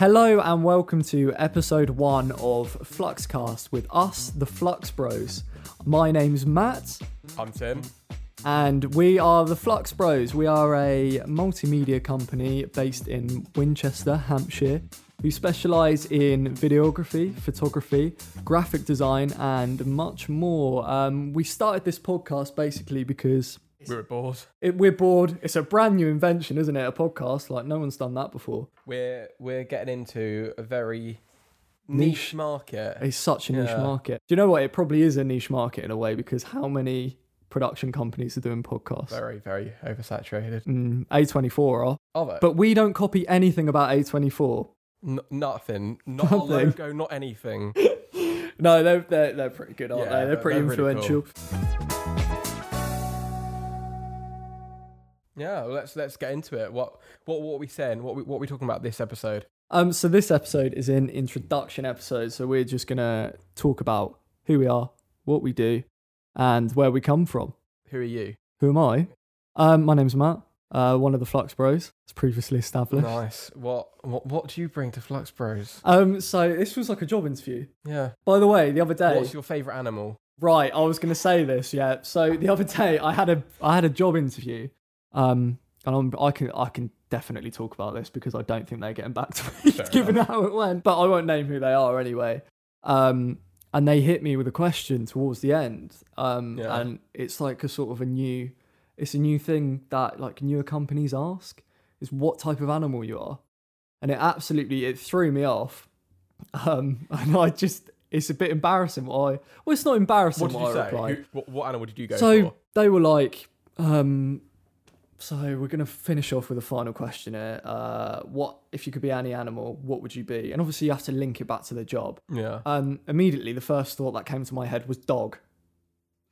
Hello and welcome to episode one of Fluxcast with us, the Flux Bros. My name's Matt, I'm Tim. and we are the Flux Bros. We are a multimedia company based in Winchester, Hampshire, who specialise in videography, photography, graphic design, and much more. Um, we started this podcast basically because We were bored. it, we're bored. It's a brand new invention, isn't it? A podcast like no one's done that before. We're we're getting into a very Niche. niche, market. It's such a niche Yeah. market. Do you know what? It probably is a niche market in a way because how many production companies are doing podcasts? Very very oversaturated. Mm, A24 are. Are they? But we don't copy anything about A24. N- nothing. Not a Nothing. logo. Not anything. No, they're, they're, they're pretty good, aren't Yeah, they? They're pretty they're really influential. Yeah. Well, let's let's get into it. What what what are we saying? What we, what are we talking about this episode? Um, so this episode is an introduction episode. So we're just going to talk about who we are, what we do, and where we come from. Who are you? Who am I? Um, my name's Matt, uh, one of the Flux Bros, as previously established. Nice. What what what do you bring to Flux Bros? Um, so this was like a job interview. Yeah. By the way, the other day, What's your favorite animal? right? I was going to say this. Yeah. So the other day, I had a I had a job interview. Um, and I'm, I can I can definitely talk about this because I don't think they're getting back to me, given how it went. But I won't name who they are anyway. Um, and they hit me with a question towards the end. Um, Yeah. and it's like a sort of a new, it's a new thing that like newer companies ask is what type of animal you are, and it absolutely it threw me off. Um, and I just it's a bit embarrassing I well it's not embarrassing What did you I say? Who, what, what animal did you go So for? they were like, um, so we're gonna finish off with a final question here. Uh, what if you could be any animal? What would you be? And obviously you have to link it back to the job. Yeah. Um, immediately the first thought that came to my head was dog.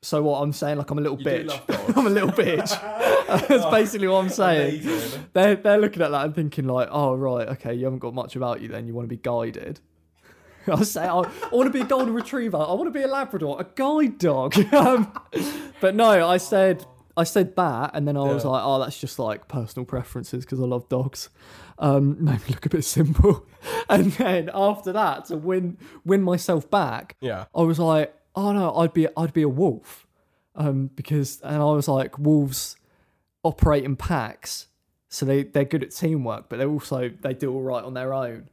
So what I'm saying, like I'm a little You do bitch. love dogs. I'm a little bitch. That's basically what I'm saying. Amazing. They're they're looking at that and thinking like, oh right, okay, you haven't got much about you then. You want to be guided. I say I, I want to be a golden retriever. I want to be a Labrador, a guide dog. um, but no, I said I said bat, and then I was Yeah. like, oh, that's just like personal preferences because I love dogs. Um, made me look a bit simple. And then after that, to win win myself back, Yeah. I was like, oh no, I'd be I'd be a wolf, um, because and I was like, wolves operate in packs, so they they're good at teamwork, but they're also they do all right on their own.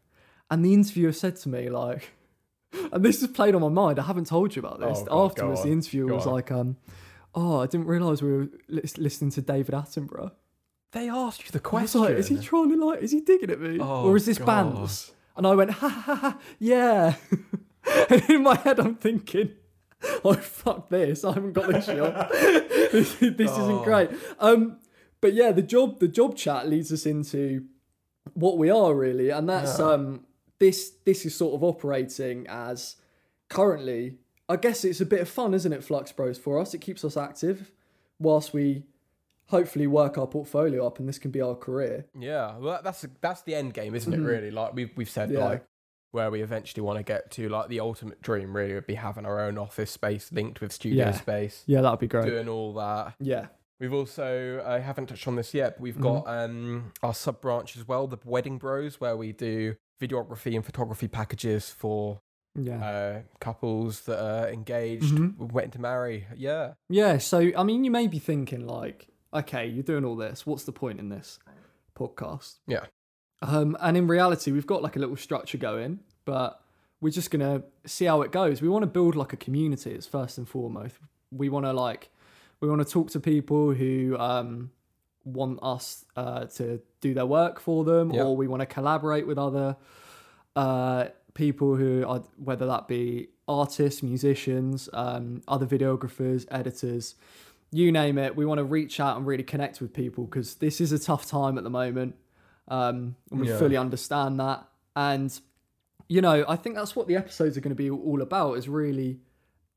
And the interviewer said to me like, and this has played on my mind. I haven't told you about this. Oh, God, go Afterwards, the on, interviewer go was on. like, um, oh, I didn't realize we were lis- listening to David Attenborough. They asked you the I was question. like, is he trying to like, is he digging at me, Oh, or is this God. bands? And I went, ha ha ha, yeah. and in my head, I'm thinking, oh fuck this, I haven't got this job. this this isn't Oh. great. Um, but yeah, the job, the job chat leads us into what we are really, and that's um, this this is sort of operating as currently. I guess it's a bit of fun, isn't it, Flux Bros? For us, it keeps us active whilst we hopefully work our portfolio up, and this can be our career. Yeah, well, that's that's the end game, isn't it? Mhm. Really, like we've we've said, Yeah. like where we eventually want to get to. Like the ultimate dream, really, would be having our own office space linked with studio Yeah. space, Yeah, that'd be great. doing all that. Yeah. We've also I haven't touched on this yet, but we've Mm-hmm. got um our sub branch as well, the Wedding Bros, where we do videography and photography packages for Yeah. uh couples that are engaged, Mhm. waiting to marry. Yeah, Yeah, so I mean, you may be thinking like, okay, you're doing all this. What's the point in this podcast? Yeah. Um, and in reality, we've got like a little structure going, but we're just gonna see how it goes. We want to build like a community. It's first and foremost. We want to like, we want to talk to people who um want us uh, to do their work for them, Yeah. or we want to collaborate with other uh, people who are whether that be artists, musicians, um, other videographers, editors, you name it. We want to reach out and really connect with people because this is a tough time at the moment, um, and we Yeah. fully understand that. And you know, I think that's what the episodes are going to be all about. Is really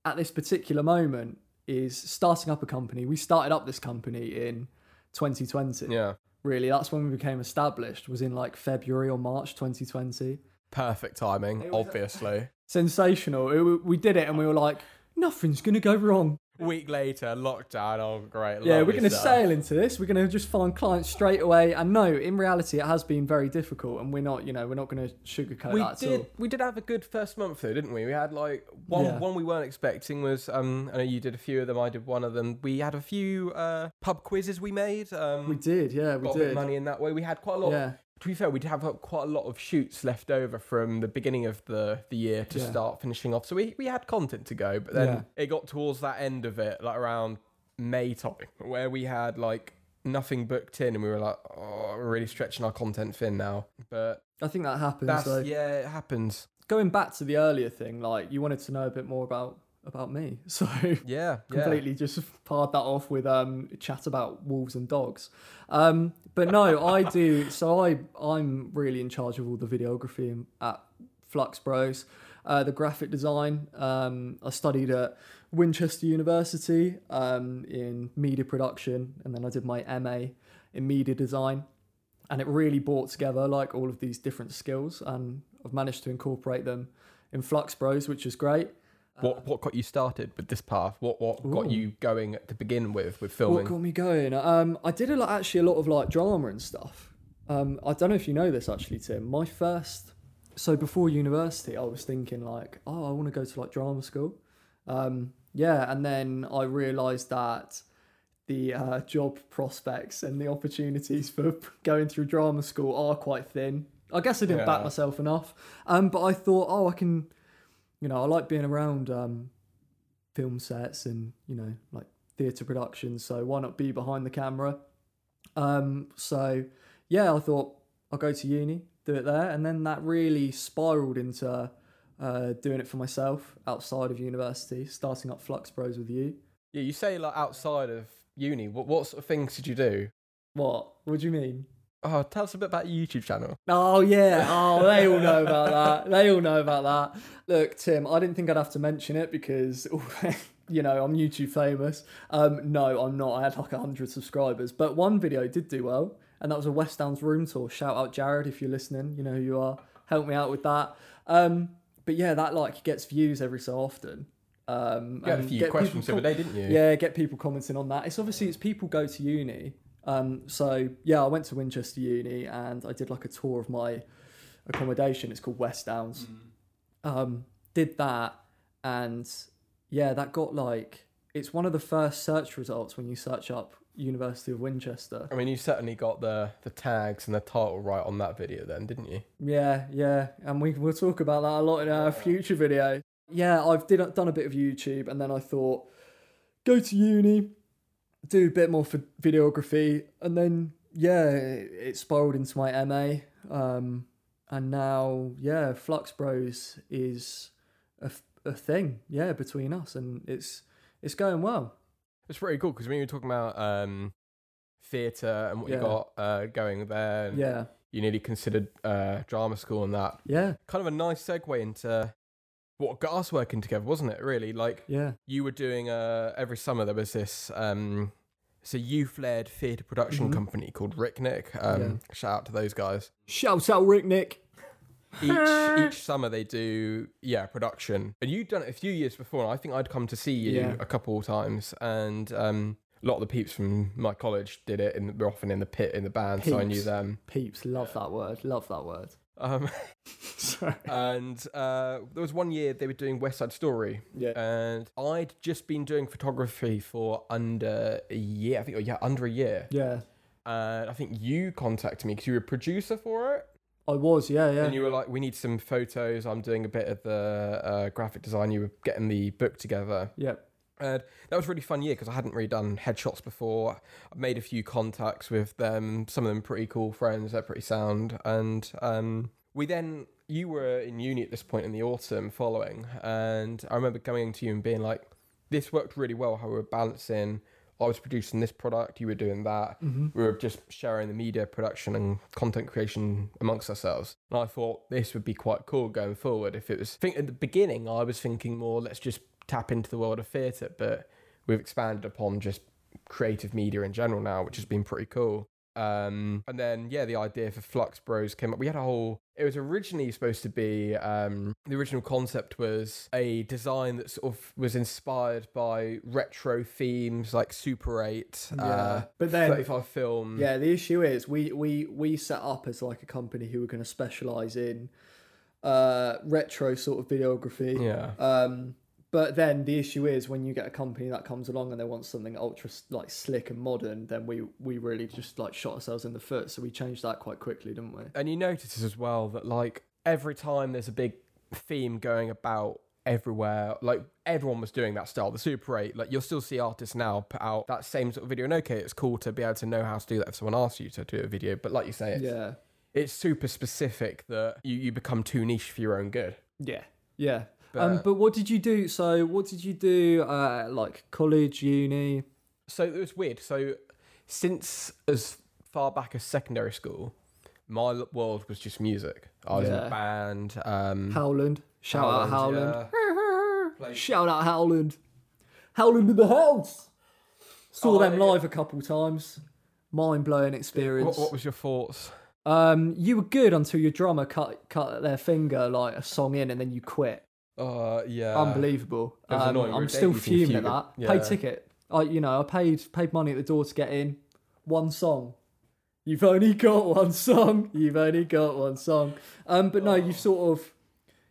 at this particular moment is starting up a company. We started up this company in 2020. yeah, Really, that's when we became established. Was in like February or March 2020 perfect timing, obviously. sensational. It- we did it and we were like, nothing's gonna go wrong. Week later, lockdown. Oh, great. Yeah, we're going to sail into this. We're going to just find clients straight away. And no, in reality, it has been very difficult, and we're not, you know, we're not going to sugarcoat We that at did. all. We did have a good first month though, didn't we? We had like one. Yeah. One we weren't expecting was. Um, I know you did a few of them. I did one of them. We had a few uh, pub quizzes we made. Um, We did, yeah, we got a bit of did. money in that way. We had quite a lot. Yeah, To be fair, we'd have uh, quite a lot of shoots left over from the beginning of the, the year to Yeah. start finishing off. So we, we had content to go, but then Yeah. it got towards that end of it, like around May time, where we had like nothing booked in and we were like, oh, we're really stretching our content thin now. But I think that happens. So yeah, it happens. going back to the earlier thing, like you wanted to know a bit more about about me, so Yeah, yeah. completely just pared that off with um chat about wolves and dogs. Um, but no, I do. So I I'm really in charge of all the videography at Flux Bros, uh, the graphic design. Um, I studied at Winchester University um, in media production, and then I did my MA in media design. And it really brought together like all of these different skills, and I've managed to incorporate them in Flux Bros, which is great. What what got you started with this path? What what got you going to begin with with filming? What got me going? Um, I did a lot, actually a lot of like drama and stuff. Um, I don't know if you know this actually, Tim. My first, so before university, I was thinking like, oh, I want to go to like drama school. Um, yeah, and then I realised that the uh, job prospects and the opportunities for going through drama school are quite thin. I guess I didn't back myself enough. Um, but I thought, oh, I can, you know, I like being around um, film sets and you know, like theatre productions. So why not be behind the camera? Um, so yeah, I thought I'll go to uni, do it there, and then that really spiraled into uh, doing it for myself outside of university, starting up Flux Bros with you. Yeah, you say like outside of uni. What what sort of things did you do? What? What do you mean? Oh, tell us a bit about your YouTube channel. Oh yeah. Oh, they all know about that. They all know about that. Look, Tim, I didn't think I'd have to mention it because you know I'm YouTube famous. Um, no, I'm not. I had like hundred subscribers, but one video did do well, and that was a West Downs room tour. Shout out Jared if you're listening. You know who you are. Help me out with that. Um, but yeah, that like gets views every so often. Um, You had a few questions the other day, didn't you? yeah, get people commenting on that. It's obviously it's people go to uni. Um, so yeah, I went to Winchester Uni and I did like a tour of my accommodation. It's called West Downs. Um, did that and yeah, that got like it's one of the first search results when you search up University of Winchester. I mean, you certainly got the the tags and the title right on that video, then, didn't you? Yeah, yeah, and we we'll talk about that a lot in our future video. Yeah, I've did done a bit of YouTube, and then I thought go to uni, do a bit more for videography, and then yeah, it, it spiraled into my MA, um, and now yeah, Flux Bros is a, a thing, yeah, between us, and it's it's going well. It's pretty cool because when you were talking about um, theatre and what Yeah. you got uh, going there, and Yeah, you nearly considered uh, drama school and that. yeah, Kind of a nice segue into what got us working together, wasn't it? Really, like yeah, you were doing uh, every summer. There was this. Um, it's a youth-led theatre production Mhm. company called Rick Nick. Um, Shout out to those guys. Shout out Rick Nick. each each summer they do yeah production and you'd done it a few years before and i think i'd come to see you Yeah. a couple of times and um a lot of the peeps from my college did it and we're often in the pit in the band so i knew them Peeps, love that word. Love that word. Um Sorry. and uh there was one year they were doing west side story Yeah. and i'd just been doing photography for under a year i think oh yeah under a year Yeah. and i think you contacted me because you were a producer for it I was, yeah, yeah. And you were like, we need some photos. I'm doing a bit of the uh, graphic design. You were getting the book together. Yep. And that was a really fun year because I hadn't really done headshots before. I made a few contacts with them. Some of them pretty cool friends. They're pretty sound. And um, we then, you were in uni at this point in the autumn following. And I remember coming to you and being like, this worked really well how we were balancing. I was producing this product, you were doing that Mm-hmm. we were just sharing the media production and content creation amongst ourselves. And I thought this would be quite cool going forward. If it was, I think at the beginning, I was thinking more, let's just tap into the world of theatre, but we've expanded upon just creative media in general now, which has been pretty cool. Um, and then yeah, the idea for Flux Bros came up. We had a whole. It was originally supposed to be um, the original concept was a design that sort of was inspired by retro themes like Super Eight, Yeah. uh, But then- thirty five film. Yeah, the issue is we we we set up as like a company who were going to specialize in uh retro sort of videography. yeah. Um, but then the issue is when you get a company that comes along and they want something ultra like slick and modern, then we we really just like shot ourselves in the foot. So we changed that quite quickly, didn't we? And you notice as well that like every time there's a big theme going about everywhere, like everyone was doing that style, the Super 8, like you'll still see artists now put out that same sort of video. And okay, it's cool to be able to know how to do that if someone asks you to do a video, but like you say, it's, Yeah, it's super specific that you, you become too niche for your own good. yeah, yeah. But, um, but what did you do? So what did you do? Uh, like college, uni? so it was weird. So since as far back as secondary school, my world was just music. I was in a band. Um, Howland. Shout out Howland. yeah. Shout out Howland. Howland in the house. Saw Oh, them yeah. live a couple times. Mind blowing What, experience. what was your thoughts? Um, you were good until your drummer cut cut their finger like a song in, and then you quit. Uh, yeah. Unbelievable. Um. I'm still fuming at that. yeah. Paid ticket. I, you know, I paid paid money at the door to get in. One song. You've only got one song. You've only got one song. Um, but no, Oh. you've sort of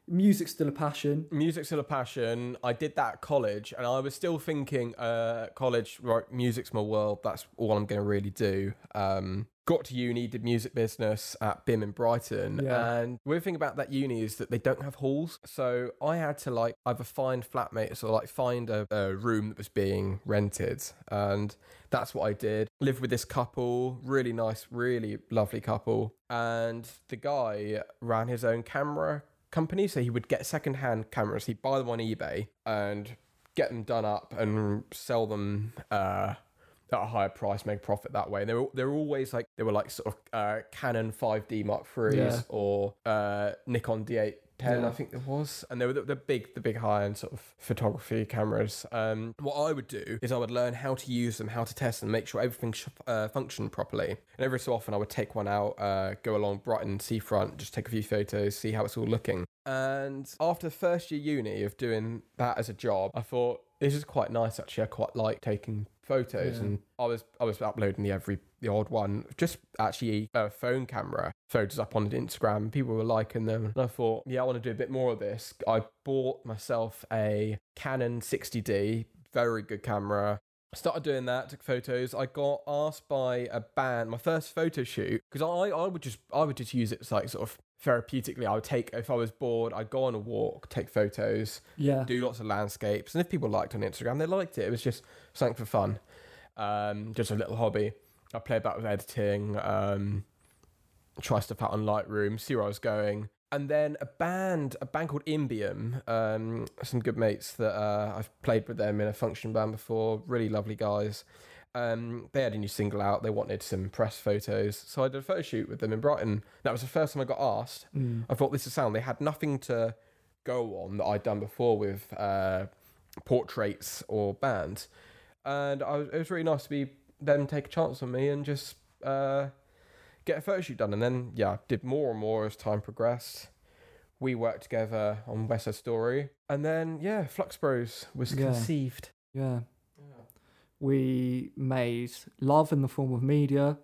music's still a passion. Music's still a passion. I did that at college, and I was still thinking, uh, college, right? Music's my world. That's all I'm going to really do. Um, got to uni, did music business at BIMM in Brighton, Yeah. and the weird thing about that uni is that they don't have halls. So I had to like either find flatmates or like find a, a room that was being rented, and that's what I did. Lived with this couple, really nice, really lovely couple, and the guy ran his own camera company, so he would get secondhand cameras. He'd buy them on eBay and get them done up and sell them uh, at a higher price, make profit that way. And they were they're always like they were like sort of uh, Canon 5D Mark III's Yeah. or uh, Nikon D810, Yeah. I think there was, and they were the, the big the big high end sort of photography cameras. Um, what I would do is I would learn how to use them, how to test them, make sure everything sh- uh, functioned properly. And every so often I would take one out, uh, go along Brighton seafront, just take a few photos, see how it's all looking. And after the first year uni of doing that as a job, I thought this is quite nice actually. I quite like taking photos, Yeah. and I was I was uploading the every the odd one, just actually a phone camera photos up on Instagram. People were liking them, and I thought, yeah, I want to do a bit more of this. I bought myself a Canon 60D, very good camera. Started doing that, took photos. I got asked by a band, my first photo shoot, because I, I would just I would just use it as like sort of therapeutically. I would take if I was bored, I'd go on a walk, take photos, Yeah. do lots of landscapes, and if people liked on Instagram, they liked it. It was just something for fun, um, just a little hobby. I play about with editing, um, try stuff out on Lightroom, see where I was going, and then a band, a band called Imbium, um, some good mates that uh, I've played with them in a function band before. Really lovely guys. Um, they had a new single out. They wanted some press photos, so I did a photo shoot with them in Brighton. That was the first time I got asked. Mm. I thought this is sound. They had nothing to go on that I'd done before with uh, portraits or bands, and I was, it was really nice to be them take a chance on me and just uh, get a photo shoot done. And then yeah, did more and more as time progressed. We worked together on West Side Story, and then yeah, Flux Bros was Yeah. conceived. Yeah. We made love in the form of media,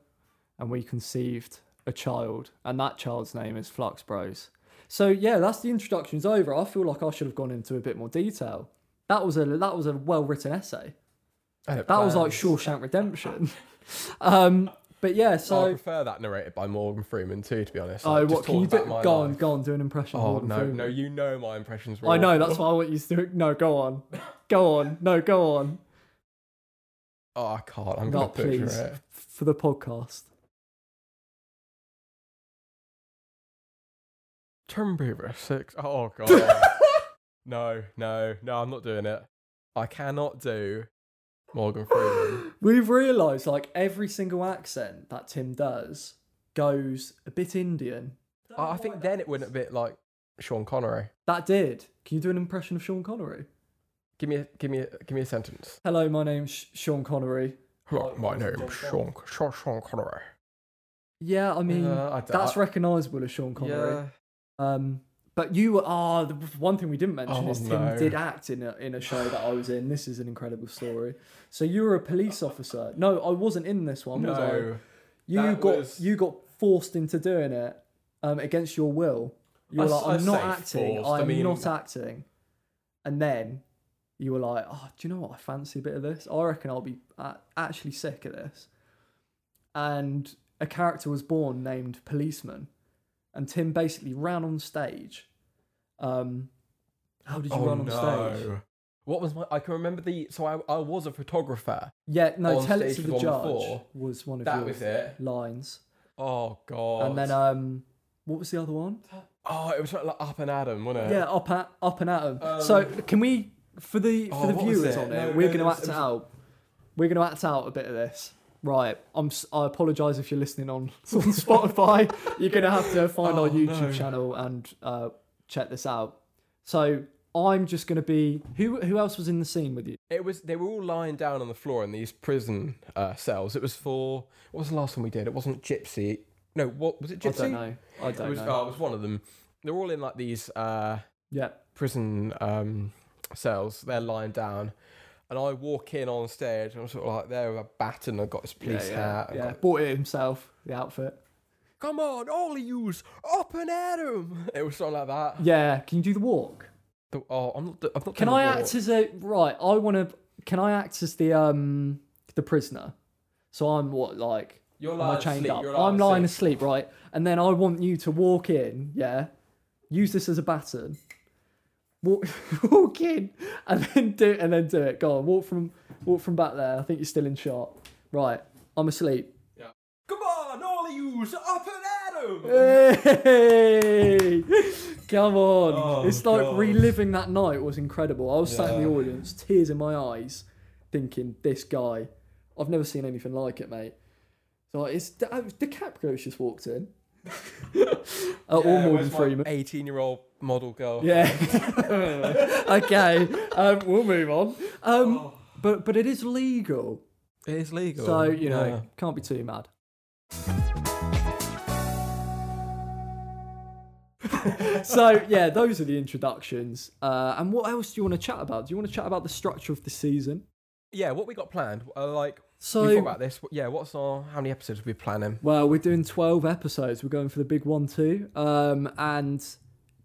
and we conceived a child, and that child's name is Flux Bros. So yeah, that's the introduction's over. I feel like I should have gone into a bit more detail. That was a that was a well written essay. That was like plans. Shawshank Redemption. um, but yeah, so I prefer that narrated by Morgan Freeman too, to be honest. oh, Like, what can you do? Go on, go on, do an impression. of Oh Morgan no, Freeman. no, you know my impressions. Were I know. awful. That's why I want you to do it. No, go on, go on. No, go on. Oh, I can't. I'm No, gonna please. it. For the podcast. Tomb Raider six. Oh god. no, no, no. I'm not doing it. I cannot do Morgan Freeman. We've realised like every single accent that Tim does goes a bit Indian. I I think then it went a bit like Sean Connery. That did. Can you do an impression of Sean Connery? Give me, a, give me, a, give me a sentence. Hello, my name's Sean Connery. Hello, my name's Sean, Sean, Sean Connery. Yeah, I mean Uh, I that's recognisable as Sean Connery. Yeah. Um, but you are the one thing we didn't mention Oh, is Tim no. did act in a in a show that I was in. This is an incredible story. So you were a police officer. No, I wasn't in this one. Was I? No. You got was- you got forced into doing it um, against your will. You were I like, I I'm not acting. forced, I'm mean- not acting. And then you were like, oh, do you know what? I fancy a bit of this. I reckon I'll be actually sick of this. And a character was born named Policeman, and Tim basically ran on stage. Um, how did you Oh, run on stage? What was my? I can remember the. So I, I was a photographer. Yeah, no, tell it to the judge before. was one of That your was it. lines. Oh god. And then um, what was the other one? oh, it was like up and Adam, wasn't it? Yeah, up at up and at 'em. Um, so can we, for the for oh, the viewers on it, No, we're no, going to act it it was- out. We're going to act out a bit of this. Right. I'm. I apologise if you're listening on, on Spotify. you're going to have to find our Oh, YouTube no. channel and uh, check this out. So I'm just going to be. Who who else was in the scene with you? It was. They were all lying down on the floor in these prison uh, cells. It was for. What was the last one we did? It wasn't Gypsy. No. What was it? Gypsy. I don't know. I don't it was. know. Oh, it was one of them. They're all in like these uh, yeah. prison um, cells. They're lying down. And I walk in on stage, and I'm sort of like there with a bat, and I've got this police yeah, hat. yeah. I've yeah. got- Bought it himself. The outfit. Come on, all of yous, up and at 'em. It was something like that. Yeah. Can you do the walk? The- oh, I'm not. I'm not. Can I act as a right? I want to. Can I act as the um the prisoner? So I'm what like You're am I lying chained asleep, up? you're I'm lying asleep. asleep, right? And then I want you to walk in, yeah. Use this as a baton. Walk, walk in, and then do and then do it. Go on, walk from walk from back there. I think you're still in shot. Right, I'm asleep. Yeah. Come on, all of yous, up and at 'em. Hey, come on! Oh, it's like God. reliving that night was incredible. I was sat in the Yeah. audience, tears in my eyes, thinking, "This guy, I've never seen anything like it, mate." So it's uh, DiCaprio's just walked in, uh, or Morgan Freeman. 18 year old model girl. Yeah. okay. Um, we'll move on. Um, Oh. but but it is legal, It is legal. so you know Yeah. can't be too mad. so yeah, those are the introductions. Uh, and what else do you want to chat about? Do you want to chat about the structure of the season? Yeah, what we got planned? Uh, like, we So thought about this. Yeah, what's our. How many episodes are we planning? Well, we're doing 12 episodes. We're going for the big one, too. Um, and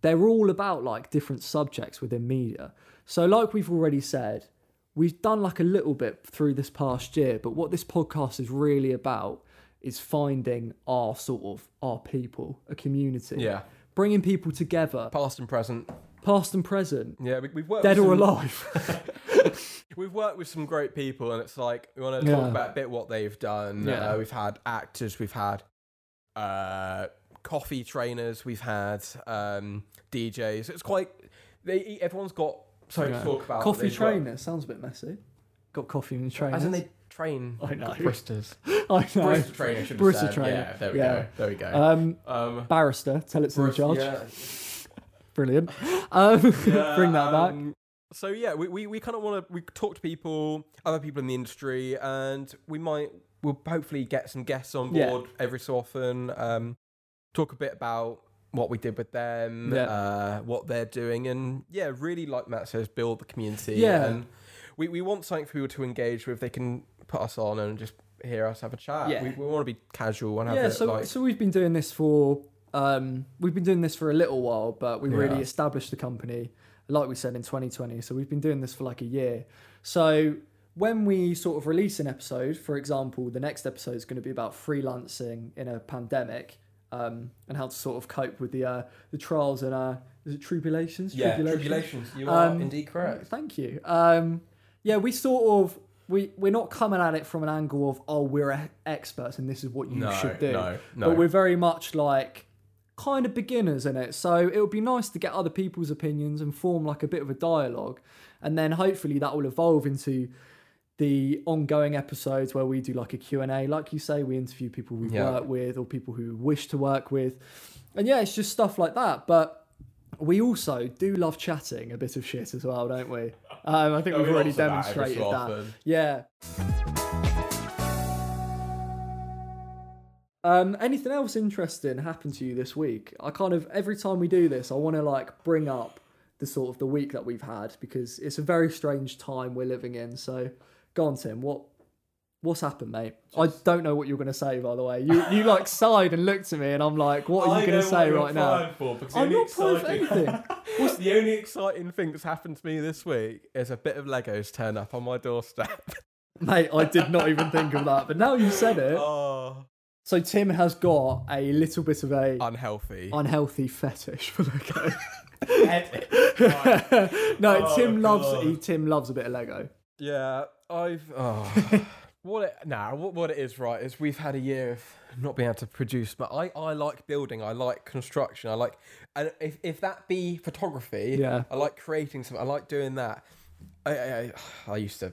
they're all about like different subjects within media. So, like we've already said, we've done like a little bit through this past year, but what this podcast is really about is finding our sort of our people, a community. Yeah. Bringing people together, Past and present. past and present, Yeah, we, we've worked dead with or some- alive. We've worked with some great people, and it's like we want to Yeah. talk about a bit what they've done. Yeah. Uh, we've had actors, we've had uh, coffee trainers, we've had um, DJs. It's quite. They everyone's got something Yeah. to talk about. Coffee They've got- trainer sounds a bit messy. Got coffee in the trainer. As in they train I know. baristas. I know. Barista trainer should have said. trainer. Yeah, there we Yeah. go. There we go. Um, um, barrister, tell it to the barista- judge. yeah. Brilliant. Um, bring that back. Um, So yeah, we, we, we kind of want to we talk to people, other people in the industry, and we might we'll hopefully get some guests on Yeah. board every so often. Talk a bit about what we did with them, Yeah. uh, what they're doing, and yeah, really like Matt says, build the community. Yeah. and we, we want something for people to engage with. They can put us on and just hear us have a chat. Yeah. We, we want to be casual and have Yeah, it so like so we've been doing this for um we've been doing this for a little while, but we really established the company like we said in 2020. So we've been doing this for like a year. So when we sort of release an episode, for example, the next episode is going to be about freelancing in a pandemic. Um, and how to sort of cope with the uh, the trials and uh, is it tribulations? yeah tribulations. You are Um, indeed correct. Thank you. Um, yeah, we sort of we we're not coming at it from an angle of oh we're experts and this is what you No, should do. no, no. But we're very much like kind of beginners in it. So it would be nice to get other people's opinions and form like a bit of a dialogue, and then hopefully that will evolve into the ongoing episodes where we do like a Q&A like you say we interview people we've Yeah. worked with or people who wish to work with. And yeah it's just stuff like that. But we also do love chatting a bit of shit as well don't we? Um, i think we've already of that demonstrated that. yeah. Um, anything else interesting happened to you this week? I kind of every time we do this, I want to like bring up the sort of the week that we've had because it's a very strange time we're living in. So, go on, Tim. What what's happened, mate? I don't know what you're going to say. By the way, you you like sighed and looked at me, and I'm like, what are you going to say right now? I'm not applying for anything. What's the only exciting thing that's happened to me this week is a bit of Legos turn up on my doorstep. Mate, I did not even think of that, but now you said it. oh, So Tim has got a little bit of a unhealthy. unhealthy fetish for Lego. No, Oh, Tim loves he, Tim loves a bit of Lego. Yeah, I've. Oh. what it now? what, what it is, right? Is we've had a year of not being able to produce, but I, I like building. I like construction. I like, and if if that be photography, Yeah. I like creating something. I like doing that. I I, I, I used to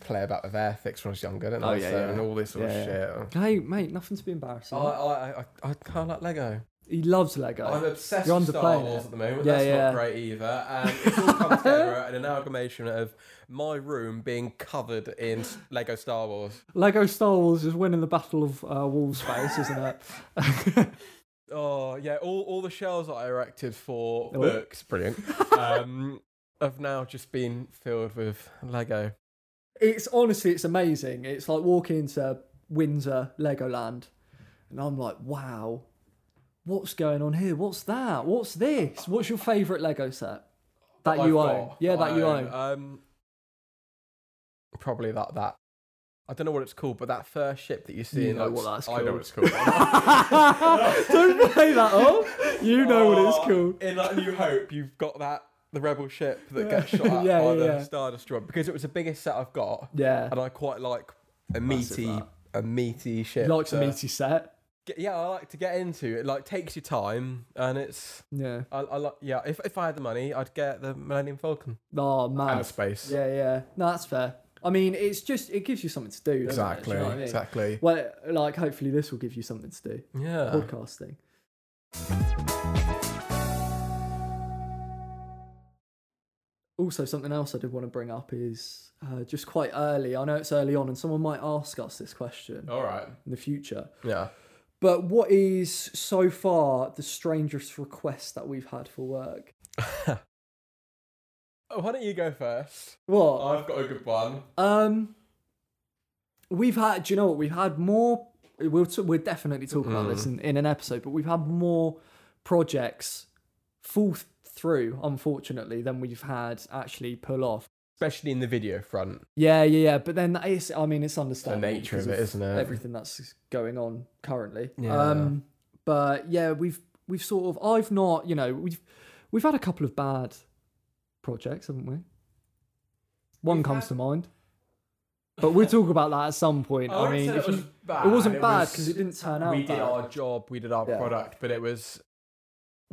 play about with Airfix when I was younger, didn't Oh, I? yeah, So, yeah. And all this sort Yeah, of shit. Hey, mate, nothing to be embarrassed. I, of. I, I, I kind of like Lego. He loves Lego. I'm obsessed You're with Star Wars it. at the moment. Yeah, That's yeah. not great either. And it's all come together an amalgamation of my room being covered in Lego Star Wars. Lego Star Wars is winning the battle of uh, wall space, isn't it? Oh yeah, all, all the shelves that I erected for Oh. books, brilliant, um, have now just been filled with Lego. it's honestly, it's amazing. It's like walking into Windsor Legoland, and I'm like, wow, what's going on here? What's that? What's this? What's your favourite Lego set that you I've own? got- Yeah, that you own. Um, probably that that. I don't know what it's called, but that first ship that you see You in know like, what that's I know what it's called. Don't play that up. You know what it's Oh, called. In like New Hope, you've got that the rebel ship that gets shot at Yeah, by yeah, the yeah. Star Destroyer because it was the biggest set I've got, Yeah. and I quite like a meaty a meaty ship. Likes a to meaty set. Yeah, I like to get into it. Like takes your time, and it's Yeah. I, I like yeah. If if I had the money, I'd get the Millennium Falcon Oh man. space. Yeah, yeah. No, that's fair. I mean, it's just it gives you something to do. doesn't it? Exactly, you know I mean? exactly. Well, like hopefully this will give you something to do. Yeah. Podcasting. Also, something else I did want to bring up is uh, just quite early. I know it's early on, and someone might ask us this question All right. in the future. Yeah. But what is so far the strangest request that we've had for work? Oh, Why don't you go first? What? I've got a good one. Um, we've had. Do you know what? We've had more. We'll t- we'll definitely talk about this in, in an episode, but we've had more projects fall th- through, unfortunately, than we've had actually pull off. Especially in the video front. Yeah, yeah, yeah. But then that is. I mean, it's understandable. The nature of because it, isn't it? Everything that's going on currently. Yeah. Um, but yeah, we've we've sort of. I've not. You know, we've we've had a couple of bad projects, haven't we? One We've comes had- to mind. But we'll talk about that at some point. I, mean, if you, bad. it wasn't bad was- because it didn't turn out we bad. did our job, we did our Yeah. product, but it was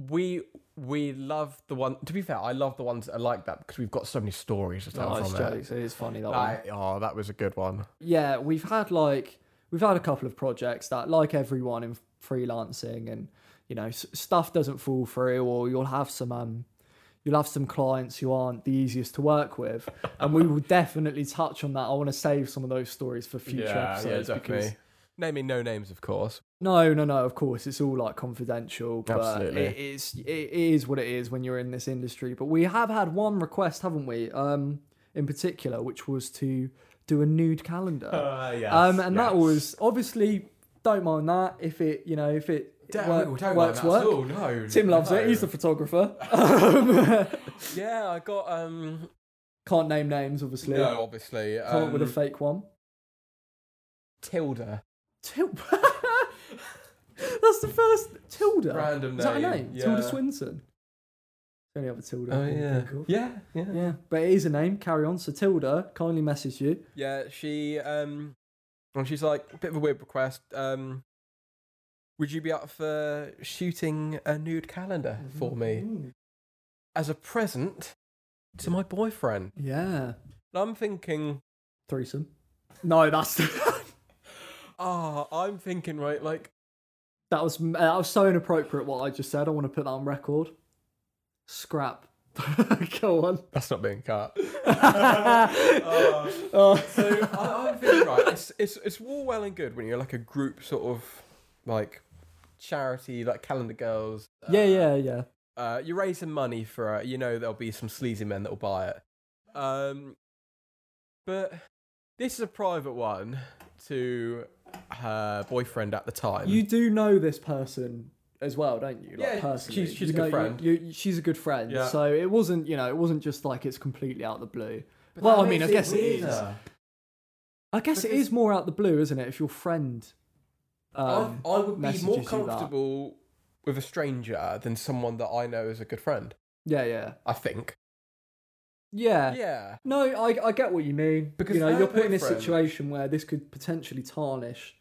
we we love the one. To be fair, I love the ones that are like that because we've got so many stories to tell Oh, it's from it. jokes. It is funny that one. Like, oh, that was a good one. Yeah, we've had like we've had a couple of projects that, like everyone in freelancing, and you know, s- stuff doesn't fall through, or you'll have some um, you'll have some clients who aren't the easiest to work with, and we will definitely touch on that. I want to save some of those stories for future episodes because Naming no names, of course. no, no, no. Of course, it's all like confidential, but Absolutely. it is it is what it is when you're in this industry. But we have had one request, haven't we? Um, in particular, which was to do a nude calendar. Uh, yes, Um, and that was obviously don't mind that if it you know if it Don't, work- works work. no, Tim loves no. it. He's the photographer. Um, yeah. I got um. can't name names, obviously. No, obviously. Come up with a um, fake one. Tilda. Til- That's the first Tilda. Random Is that a name, name? yeah. Tilda Swinton. Any other Tilda? Oh can yeah. think of. Yeah, yeah. Yeah, but it is a name. Carry on. So Tilda kindly message you. Yeah, she um and she's like a bit of a weird request. Um would you be up for shooting a nude calendar for me as a present to my boyfriend? Yeah. And I'm thinking, Threesome. No, that's ah, I'm thinking right, like that was that was so inappropriate. What I just said. I want to put that on record. Scrap. Go on. that's not being cut. Oh. So I, I'm thinking, right, it's, it's it's all well and good when you're like a group sort of like charity, like Calendar Girls. yeah, uh, yeah, yeah. Uh, you're raising money for, uh, you know, there'll be some sleazy men that'll buy it. Um, but this is a private one to her boyfriend at the time. You do know this person as well, don't you? Like, Yeah, personally. she's- she's You a good know- friend. You, you, she's a good friend. Yeah. So it wasn't, you know, it wasn't just like it's completely out of the blue. But well, I mean, I guess it is. weirder. I guess it Because- is more out the blue, isn't it? If your friend, um, I, I would be more comfortable with a stranger than someone that I know as a good friend. yeah, yeah, I think. Yeah. Yeah. No, I, I get what you mean. Because you know, you're put in a situation where this could potentially tarnish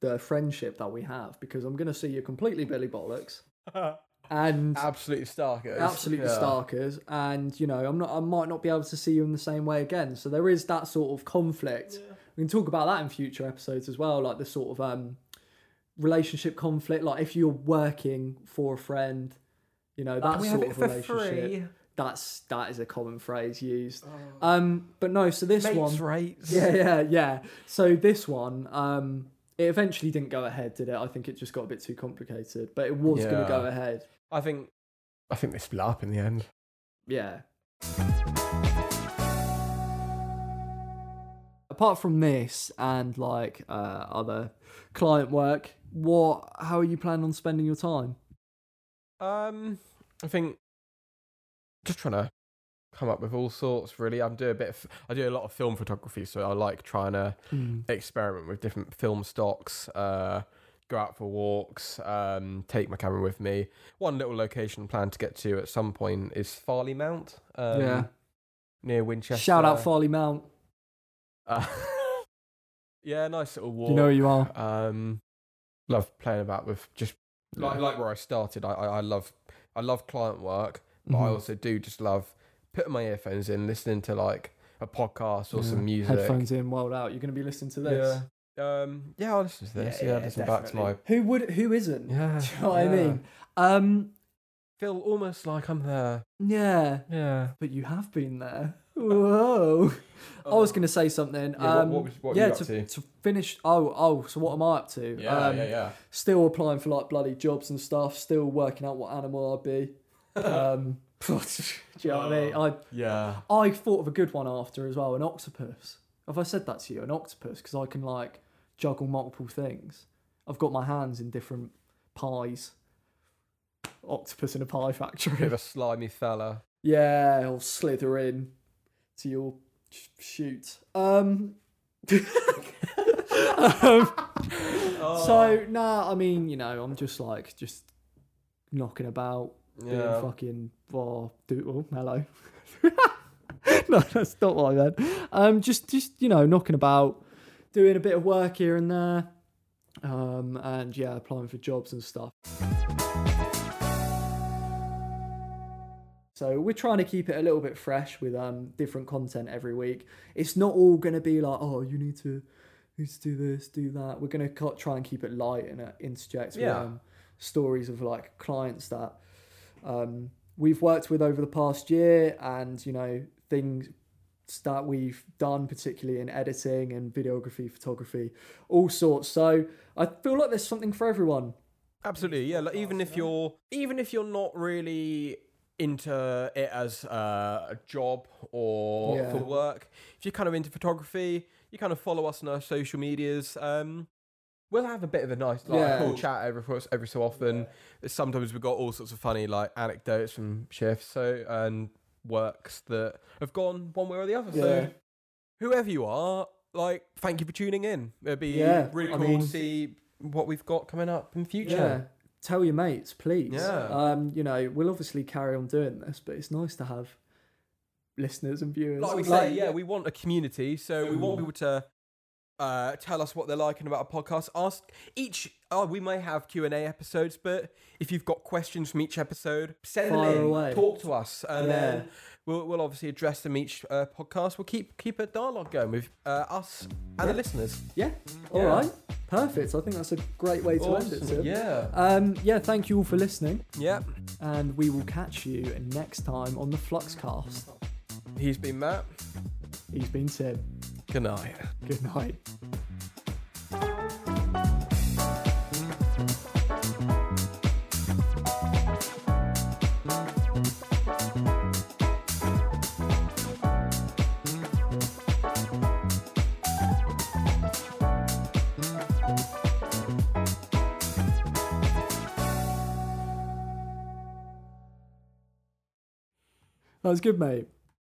the friendship that we have because I'm going to see you completely Billy Bollocks and Absolutely starkers. absolutely yeah. starkers, and you know, I'm not, I might not be able to see you in the same way again. So there is that sort of conflict. We can talk about that in future episodes as well, like the sort of um, relationship conflict. Like if you're working for a friend, you know, that sort of relationship. free? That's that is a common phrase used. Um, but no, so this Mates one, rates. yeah, yeah, yeah. So this one, um, it eventually didn't go ahead, did it? I think it just got a bit too complicated, but it was going to go ahead. I think I think they split up in the end. Yeah. Apart from this and like uh, other client work, what? How are you planning on spending your time? Um, I think just trying to come up with all sorts. Really, I'm doing a bit. Of, I do a lot of film photography, so I like trying to experiment with different film stocks. Uh, go out for walks. Um, take my camera with me. One little location I plan to get to at some point is Farley Mount. Um, Yeah. near Winchester. Shout out Farley Mount. Uh, yeah, nice little walk. You know who you are. Um, love playing about with just like like where I started. I, I I love I love client work, but I also do just love putting my earphones in, listening to like a podcast or Yeah. some music. Headphones in, world out. You're going to be listening to this. Yeah. Um. Yeah, I'll listen to this. Yeah, listen back to my. Who would? Who isn't? Yeah. Do you know what I mean? Um. Feel almost like I'm there. Yeah. Yeah. But you have been there. Whoa. I was going to say something. Oh. Yeah, what- um, what what were yeah, you up to, to? to finish. Oh, oh. So what am I up to? Yeah, Um, yeah. Still applying for like bloody jobs and stuff. Still working out what animal I'd be. Um, do you know what I mean? I Yeah. I thought of a good one after as well. An octopus. Have I said that to you? An octopus because I can like juggle multiple things. I've got my hands in different pies. Octopus in a pie factory. Bit factory. of a slimy fella. Yeah, I'll slither in to your sh- shoot. Um, um, So nah, I mean, you know, I'm just like just knocking about, Yeah. fucking oh, do oh, hello. no, that's not what I meant. Um, just just you know, knocking about, doing a bit of work here and there, um, and yeah, applying for jobs and stuff. So we're trying to keep it a little bit fresh with um different content every week. It's not all going to be like, oh, you need to need to do this, do that. We're going to try and keep it light and uh, interject Yeah. with um, stories of like clients that um, we've worked with over the past year, and you know things that we've done, particularly in editing and videography, photography, all sorts. So I feel like there's something for everyone. Absolutely, yeah. Like even if you're even if you're not really into it as uh, a job or Yeah. for work, if you're kind of into photography, you kind of follow us on our social medias. Um, we'll have a bit of a nice, like, Yeah. cool chat every every so often. Sometimes we've got all sorts of funny like anecdotes from shifts, so and works that have gone one way or the other. Yeah. So whoever you are, like, thank you for tuning in. It'd be Yeah, really I cool mean- to see what we've got coming up in future. Yeah. Tell your mates, please. Yeah. Um, you know, we'll obviously carry on doing this, but it's nice to have listeners and viewers. like we say, yeah, we want a community, so we want people to uh, tell us what they're liking about a podcast. Ask each. Oh, we may have Q and A episodes, but if you've got questions from each episode, send them in. away. Talk to us, and Yeah. then we'll, we'll obviously address them each uh, podcast. We'll keep keep a dialogue going with uh, us and the listeners. Yeah. All Yeah. right. Perfect. I think that's a great way to end it. Sim. Yeah. Um, yeah, thank you all for listening, Yeah. and we will catch you next time on the Fluxcast. He's been Matt. He's been Seb. Good night. Good night. That was good, mate.